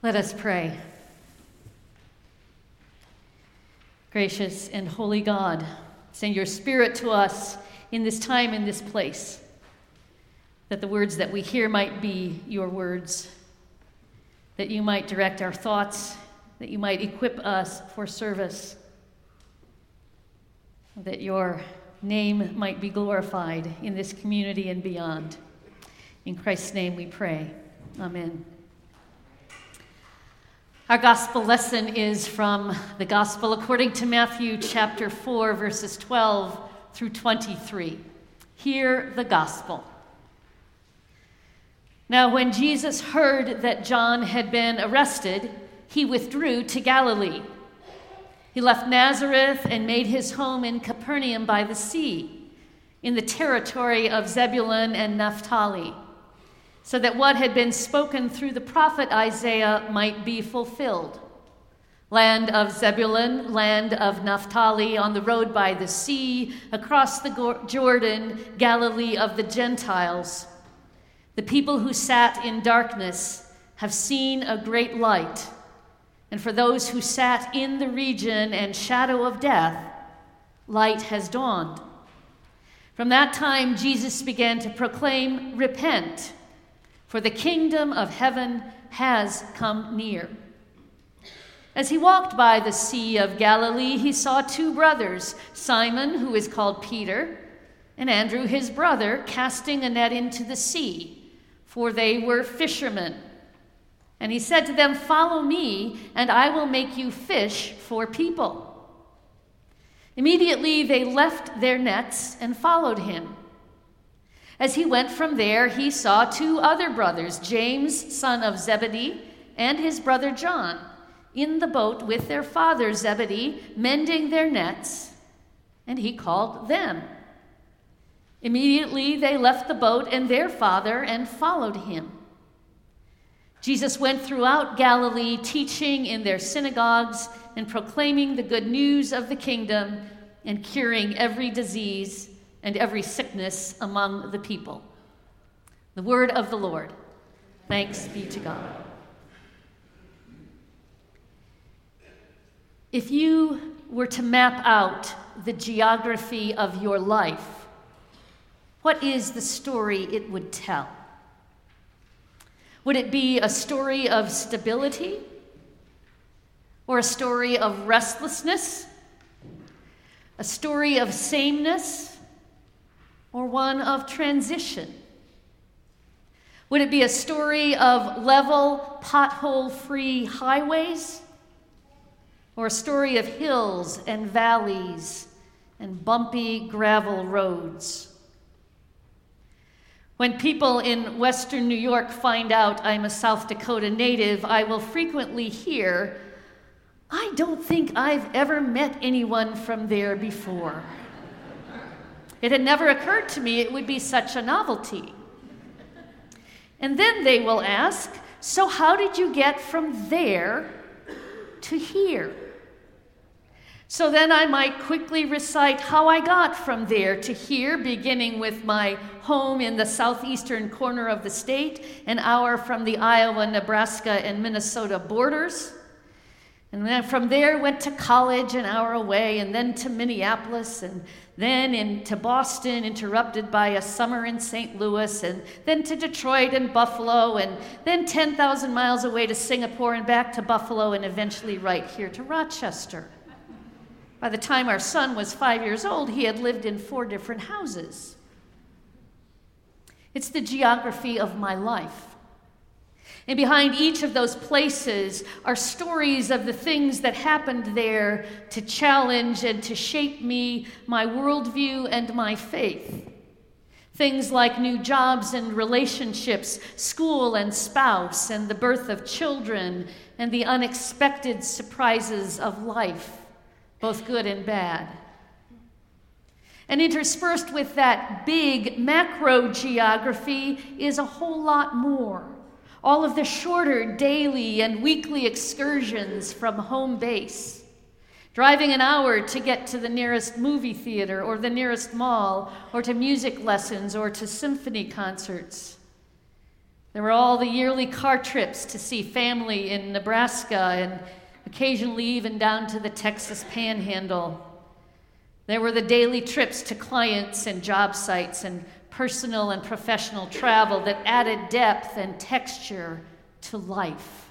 Let us pray. Gracious and holy God, send your Spirit to us in this time, in this place, that the words that we hear might be your words, that you might direct our thoughts, that you might equip us for service, that your name might be glorified in this community and beyond. In Christ's name we pray. Amen. Our gospel lesson is from the gospel according to Matthew chapter 4, verses 12 through 23. Hear the gospel. Now, when Jesus heard that John had been arrested, he withdrew to Galilee. He left Nazareth and made his home in Capernaum by the sea, in the territory of Zebulun and Naphtali so that what had been spoken through the prophet Isaiah might be fulfilled. Land of Zebulun, land of Naphtali, on the road by the sea, across the Jordan, Galilee of the Gentiles. The people who sat in darkness have seen a great light. And for those who sat in the region and shadow of death, light has dawned. From that time, Jesus began to proclaim, Repent for the kingdom of heaven has come near. As he walked by the Sea of Galilee, he saw two brothers, Simon, who is called Peter, and Andrew, his brother, casting a net into the sea, for they were fishermen. And he said to them, Follow me, and I will make you fish for people. Immediately they left their nets and followed him. As he went from there, he saw two other brothers, James, son of Zebedee, and his brother John, in the boat with their father Zebedee, mending their nets, and he called them. Immediately they left the boat and their father and followed him. Jesus went throughout Galilee, teaching in their synagogues and proclaiming the good news of the kingdom and curing every disease and every sickness among the people. The word of the Lord. Thanks be to God. If you were to map out the geography of your life, what is the story it would tell? Would it be a story of stability? Or a story of restlessness? A story of sameness? Or one of transition? Would it be a story of level, pothole free highways? Or a story of hills and valleys and bumpy gravel roads? When people in Western New York find out I'm a South Dakota native, I will frequently hear, I don't think I've ever met anyone from there before. It had never occurred to me it would be such a novelty. And then they will ask, So, how did you get from there to here? So then I might quickly recite how I got from there to here, beginning with my home in the southeastern corner of the state, an hour from the Iowa, Nebraska, and Minnesota borders. And then from there went to college an hour away, and then to Minneapolis, and then into Boston, interrupted by a summer in St. Louis, and then to Detroit and Buffalo, and then 10,000 miles away to Singapore and back to Buffalo, and eventually right here to Rochester. By the time our son was five years old, he had lived in four different houses. It's the geography of my life. And behind each of those places are stories of the things that happened there to challenge and to shape me, my worldview, and my faith. Things like new jobs and relationships, school and spouse, and the birth of children, and the unexpected surprises of life, both good and bad. And interspersed with that big macro geography is a whole lot more all of the shorter daily and weekly excursions from home base, driving an hour to get to the nearest movie theater or the nearest mall, or to music lessons or to symphony concerts. There were all the yearly car trips to see family in Nebraska and occasionally even down to the Texas panhandle. There were the daily trips to clients and job sites and personal and professional travel that added depth and texture to life.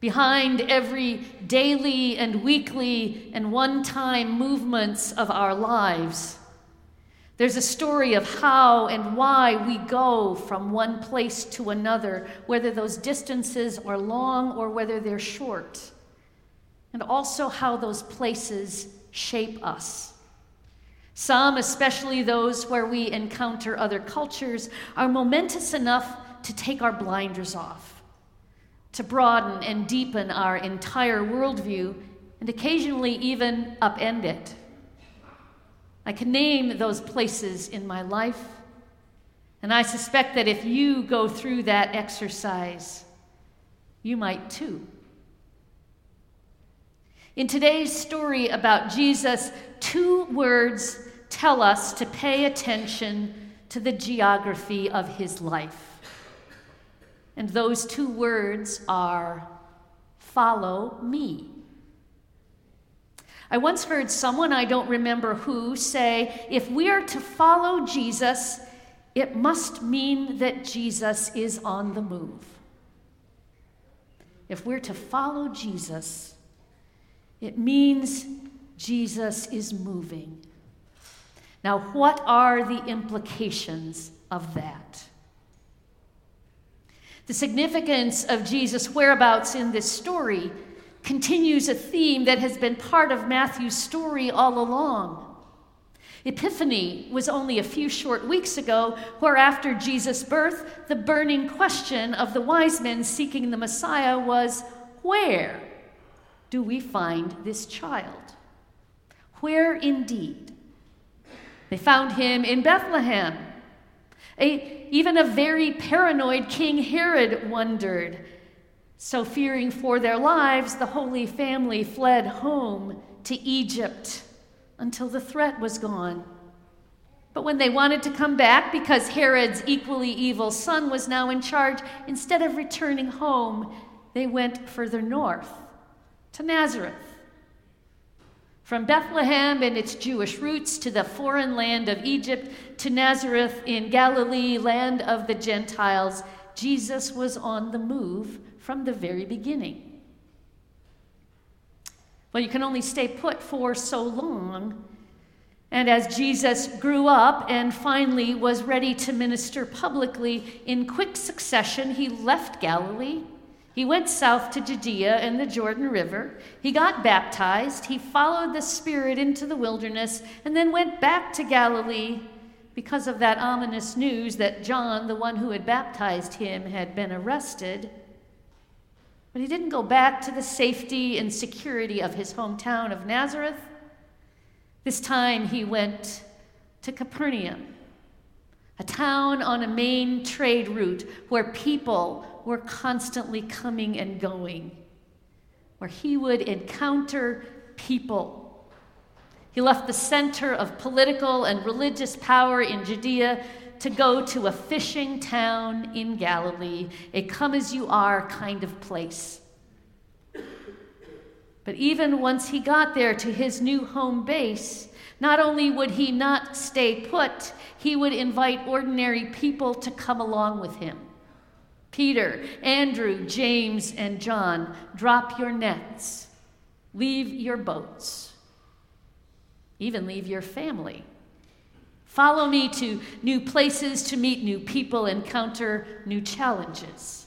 Behind every daily and weekly and one time movements of our lives, there's a story of how and why we go from one place to another, whether those distances are long or whether they're short, and also how those places shape us. Some, especially those where we encounter other cultures, are momentous enough to take our blinders off, to broaden and deepen our entire worldview, and occasionally even upend it. I can name those places in my life, and I suspect that if you go through that exercise, you might too. In today's story about Jesus, two words tell us to pay attention to the geography of his life. And those two words are follow me. I once heard someone, I don't remember who, say if we are to follow Jesus, it must mean that Jesus is on the move. If we're to follow Jesus, it means Jesus is moving. Now, what are the implications of that? The significance of Jesus' whereabouts in this story continues a theme that has been part of Matthew's story all along. Epiphany was only a few short weeks ago, where after Jesus' birth, the burning question of the wise men seeking the Messiah was Where do we find this child? Where indeed? They found him in Bethlehem. A, even a very paranoid King Herod wondered. So, fearing for their lives, the Holy Family fled home to Egypt until the threat was gone. But when they wanted to come back because Herod's equally evil son was now in charge, instead of returning home, they went further north to Nazareth. From Bethlehem and its Jewish roots to the foreign land of Egypt to Nazareth in Galilee, land of the Gentiles, Jesus was on the move from the very beginning. Well, you can only stay put for so long. And as Jesus grew up and finally was ready to minister publicly, in quick succession, he left Galilee he went south to Judea and the Jordan River. He got baptized. He followed the Spirit into the wilderness and then went back to Galilee because of that ominous news that John, the one who had baptized him, had been arrested. But he didn't go back to the safety and security of his hometown of Nazareth. This time he went to Capernaum, a town on a main trade route where people were constantly coming and going, where he would encounter people. He left the center of political and religious power in Judea to go to a fishing town in Galilee, a come as you are kind of place. But even once he got there to his new home base, not only would he not stay put, he would invite ordinary people to come along with him. Peter, Andrew, James, and John, drop your nets, leave your boats, even leave your family. Follow me to new places to meet new people, encounter new challenges.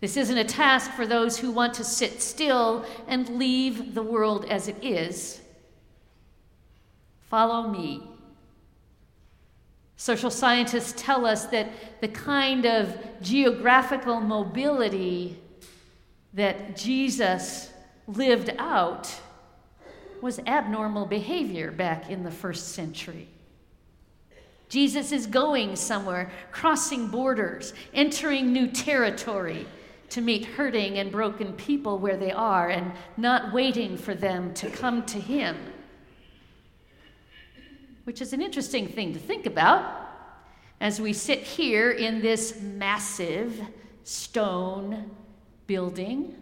This isn't a task for those who want to sit still and leave the world as it is. Follow me Social scientists tell us that the kind of geographical mobility that Jesus lived out was abnormal behavior back in the first century. Jesus is going somewhere, crossing borders, entering new territory to meet hurting and broken people where they are and not waiting for them to come to him which is an interesting thing to think about. as we sit here in this massive stone building,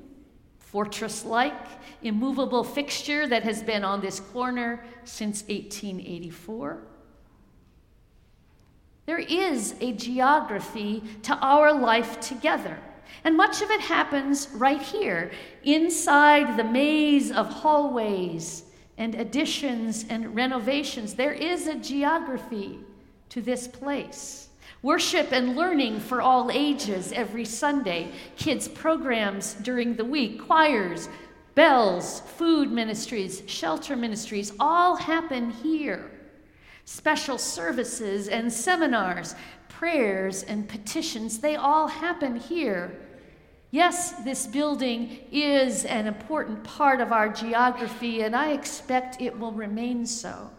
fortress like, immovable fixture that has been on this corner since 1884. There is a geography to our life together. And much of it happens right here, inside the maze of hallways and additions and renovations. There is a geography to this place. Worship and learning for all ages every Sunday, kids' programs during the week, choirs, bells, food ministries, shelter ministries, all happen here. Special services and seminars, prayers and petitions, they all happen here. Yes, this building is an important part of our geography, and I expect it will remain so.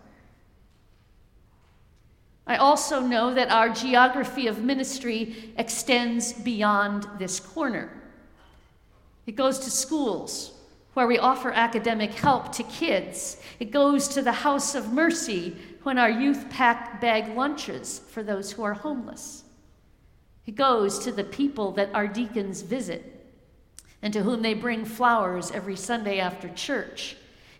I also know that our geography of ministry extends beyond this corner. It goes to schools, where we offer academic help to kids. It goes to the House of Mercy, when our youth pack bag lunches for those who are homeless. It goes to the people that our deacons visit and to whom they bring flowers every Sunday after church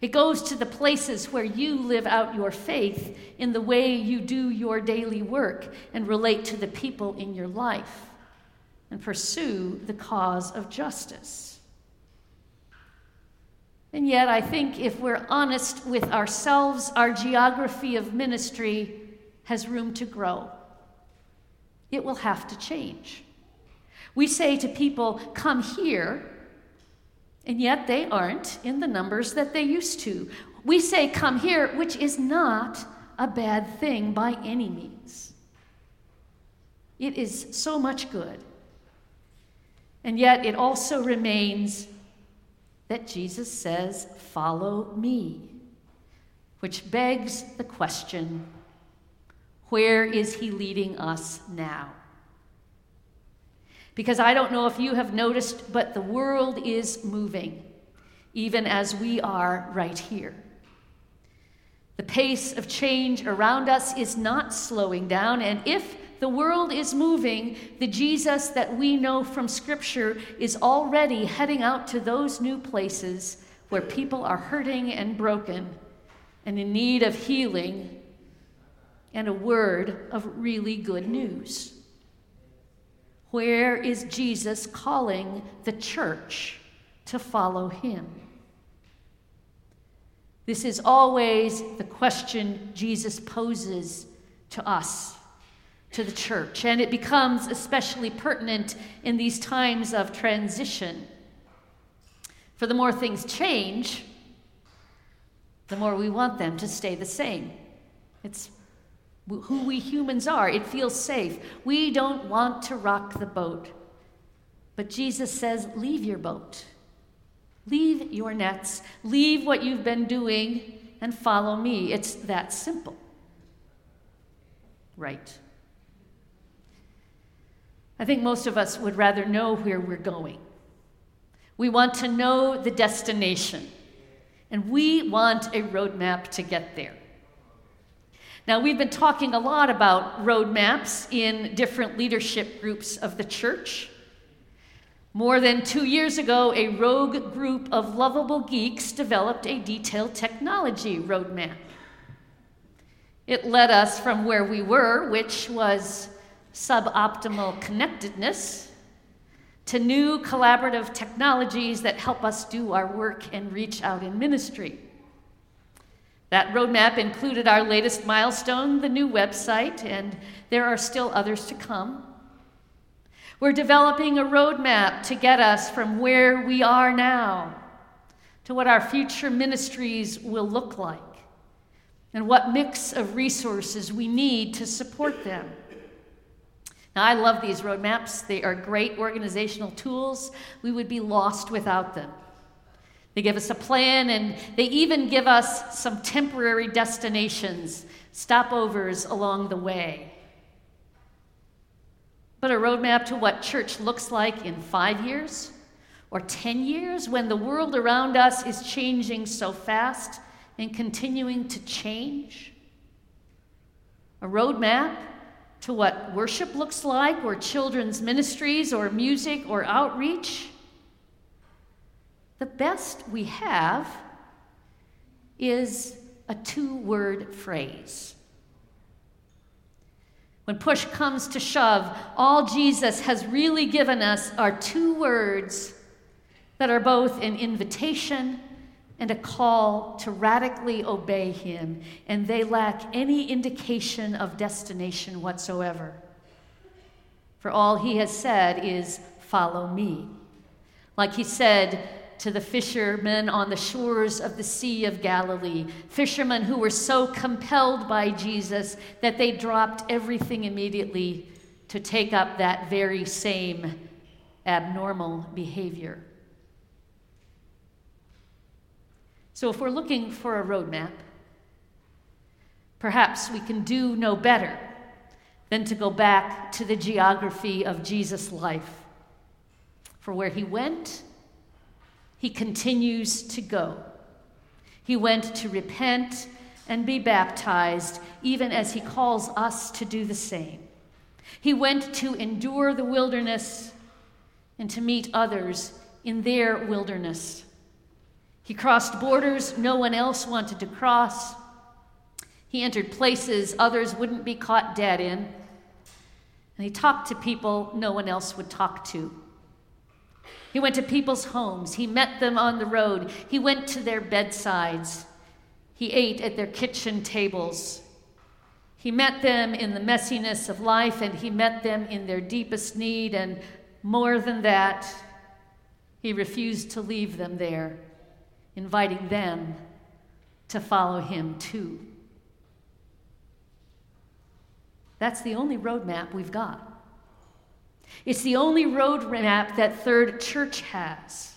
it goes to the places where you live out your faith in the way you do your daily work and relate to the people in your life and pursue the cause of justice. And yet, I think if we're honest with ourselves, our geography of ministry has room to grow. It will have to change. We say to people, Come here and yet they aren't in the numbers that they used to. We say, Come here, which is not a bad thing by any means. It is so much good. And yet it also remains that Jesus says, Follow me, which begs the question where is he leading us now? Because I don't know if you have noticed, but the world is moving, even as we are right here. The pace of change around us is not slowing down, and if the world is moving, the Jesus that we know from Scripture is already heading out to those new places where people are hurting and broken and in need of healing and a word of really good news. Where is Jesus calling the church to follow him? This is always the question Jesus poses to us, to the church, and it becomes especially pertinent in these times of transition. For the more things change, the more we want them to stay the same. It's who we humans are. It feels safe. We don't want to rock the boat. But Jesus says, Leave your boat, leave your nets, leave what you've been doing, and follow me. It's that simple. Right. I think most of us would rather know where we're going. We want to know the destination, and we want a roadmap to get there. Now, we've been talking a lot about roadmaps in different leadership groups of the church. More than two years ago, a rogue group of lovable geeks developed a detailed technology roadmap. It led us from where we were, which was suboptimal connectedness, to new collaborative technologies that help us do our work and reach out in ministry. That roadmap included our latest milestone, the new website, and there are still others to come. We're developing a roadmap to get us from where we are now to what our future ministries will look like and what mix of resources we need to support them. Now, I love these roadmaps. They are great organizational tools. We would be lost without them. They give us a plan and they even give us some temporary destinations, stopovers along the way. But a roadmap to what church looks like in five years or 10 years when the world around us is changing so fast and continuing to change. A roadmap to what worship looks like, or children's ministries, or music, or outreach. The best we have is a two word phrase. When push comes to shove, all Jesus has really given us are two words that are both an invitation and a call to radically obey him, and they lack any indication of destination whatsoever. For all he has said is, Follow me. Like he said to the fishermen on the shores of the Sea of Galilee, fishermen who were so compelled by Jesus that they dropped everything immediately to take up that very same abnormal behavior. So, if we're looking for a roadmap, perhaps we can do no better than to go back to the geography of Jesus' life. For where he went, he continues to go. He went to repent and be baptized, even as he calls us to do the same. He went to endure the wilderness and to meet others in their wilderness. He crossed borders no one else wanted to cross. He entered places others wouldn't be caught dead in. And he talked to people no one else would talk to. He went to people's homes. He met them on the road. He went to their bedsides. He ate at their kitchen tables. He met them in the messiness of life and he met them in their deepest need. And more than that, he refused to leave them there inviting them to follow him too. That's the only roadmap we've got. It's the only roadmap that Third Church has.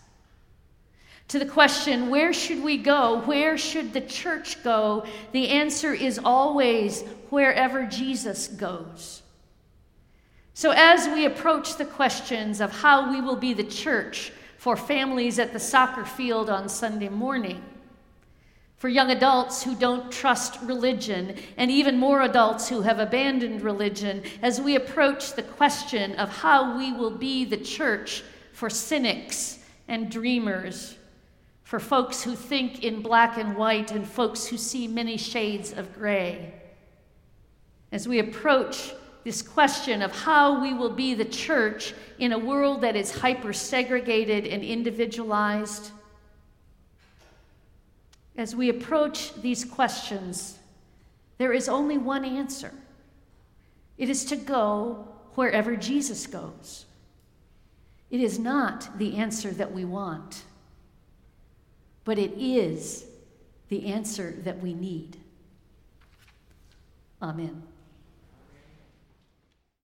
To the question, where should we go? Where should the church go? The answer is always wherever Jesus goes. So, as we approach the questions of how we will be the church for families at the soccer field on Sunday morning, for young adults who don't trust religion, and even more adults who have abandoned religion, as we approach the question of how we will be the church for cynics and dreamers, for folks who think in black and white and folks who see many shades of gray. As we approach this question of how we will be the church in a world that is hyper segregated and individualized. As we approach these questions, there is only one answer it is to go wherever Jesus goes. It is not the answer that we want, but it is the answer that we need. Amen.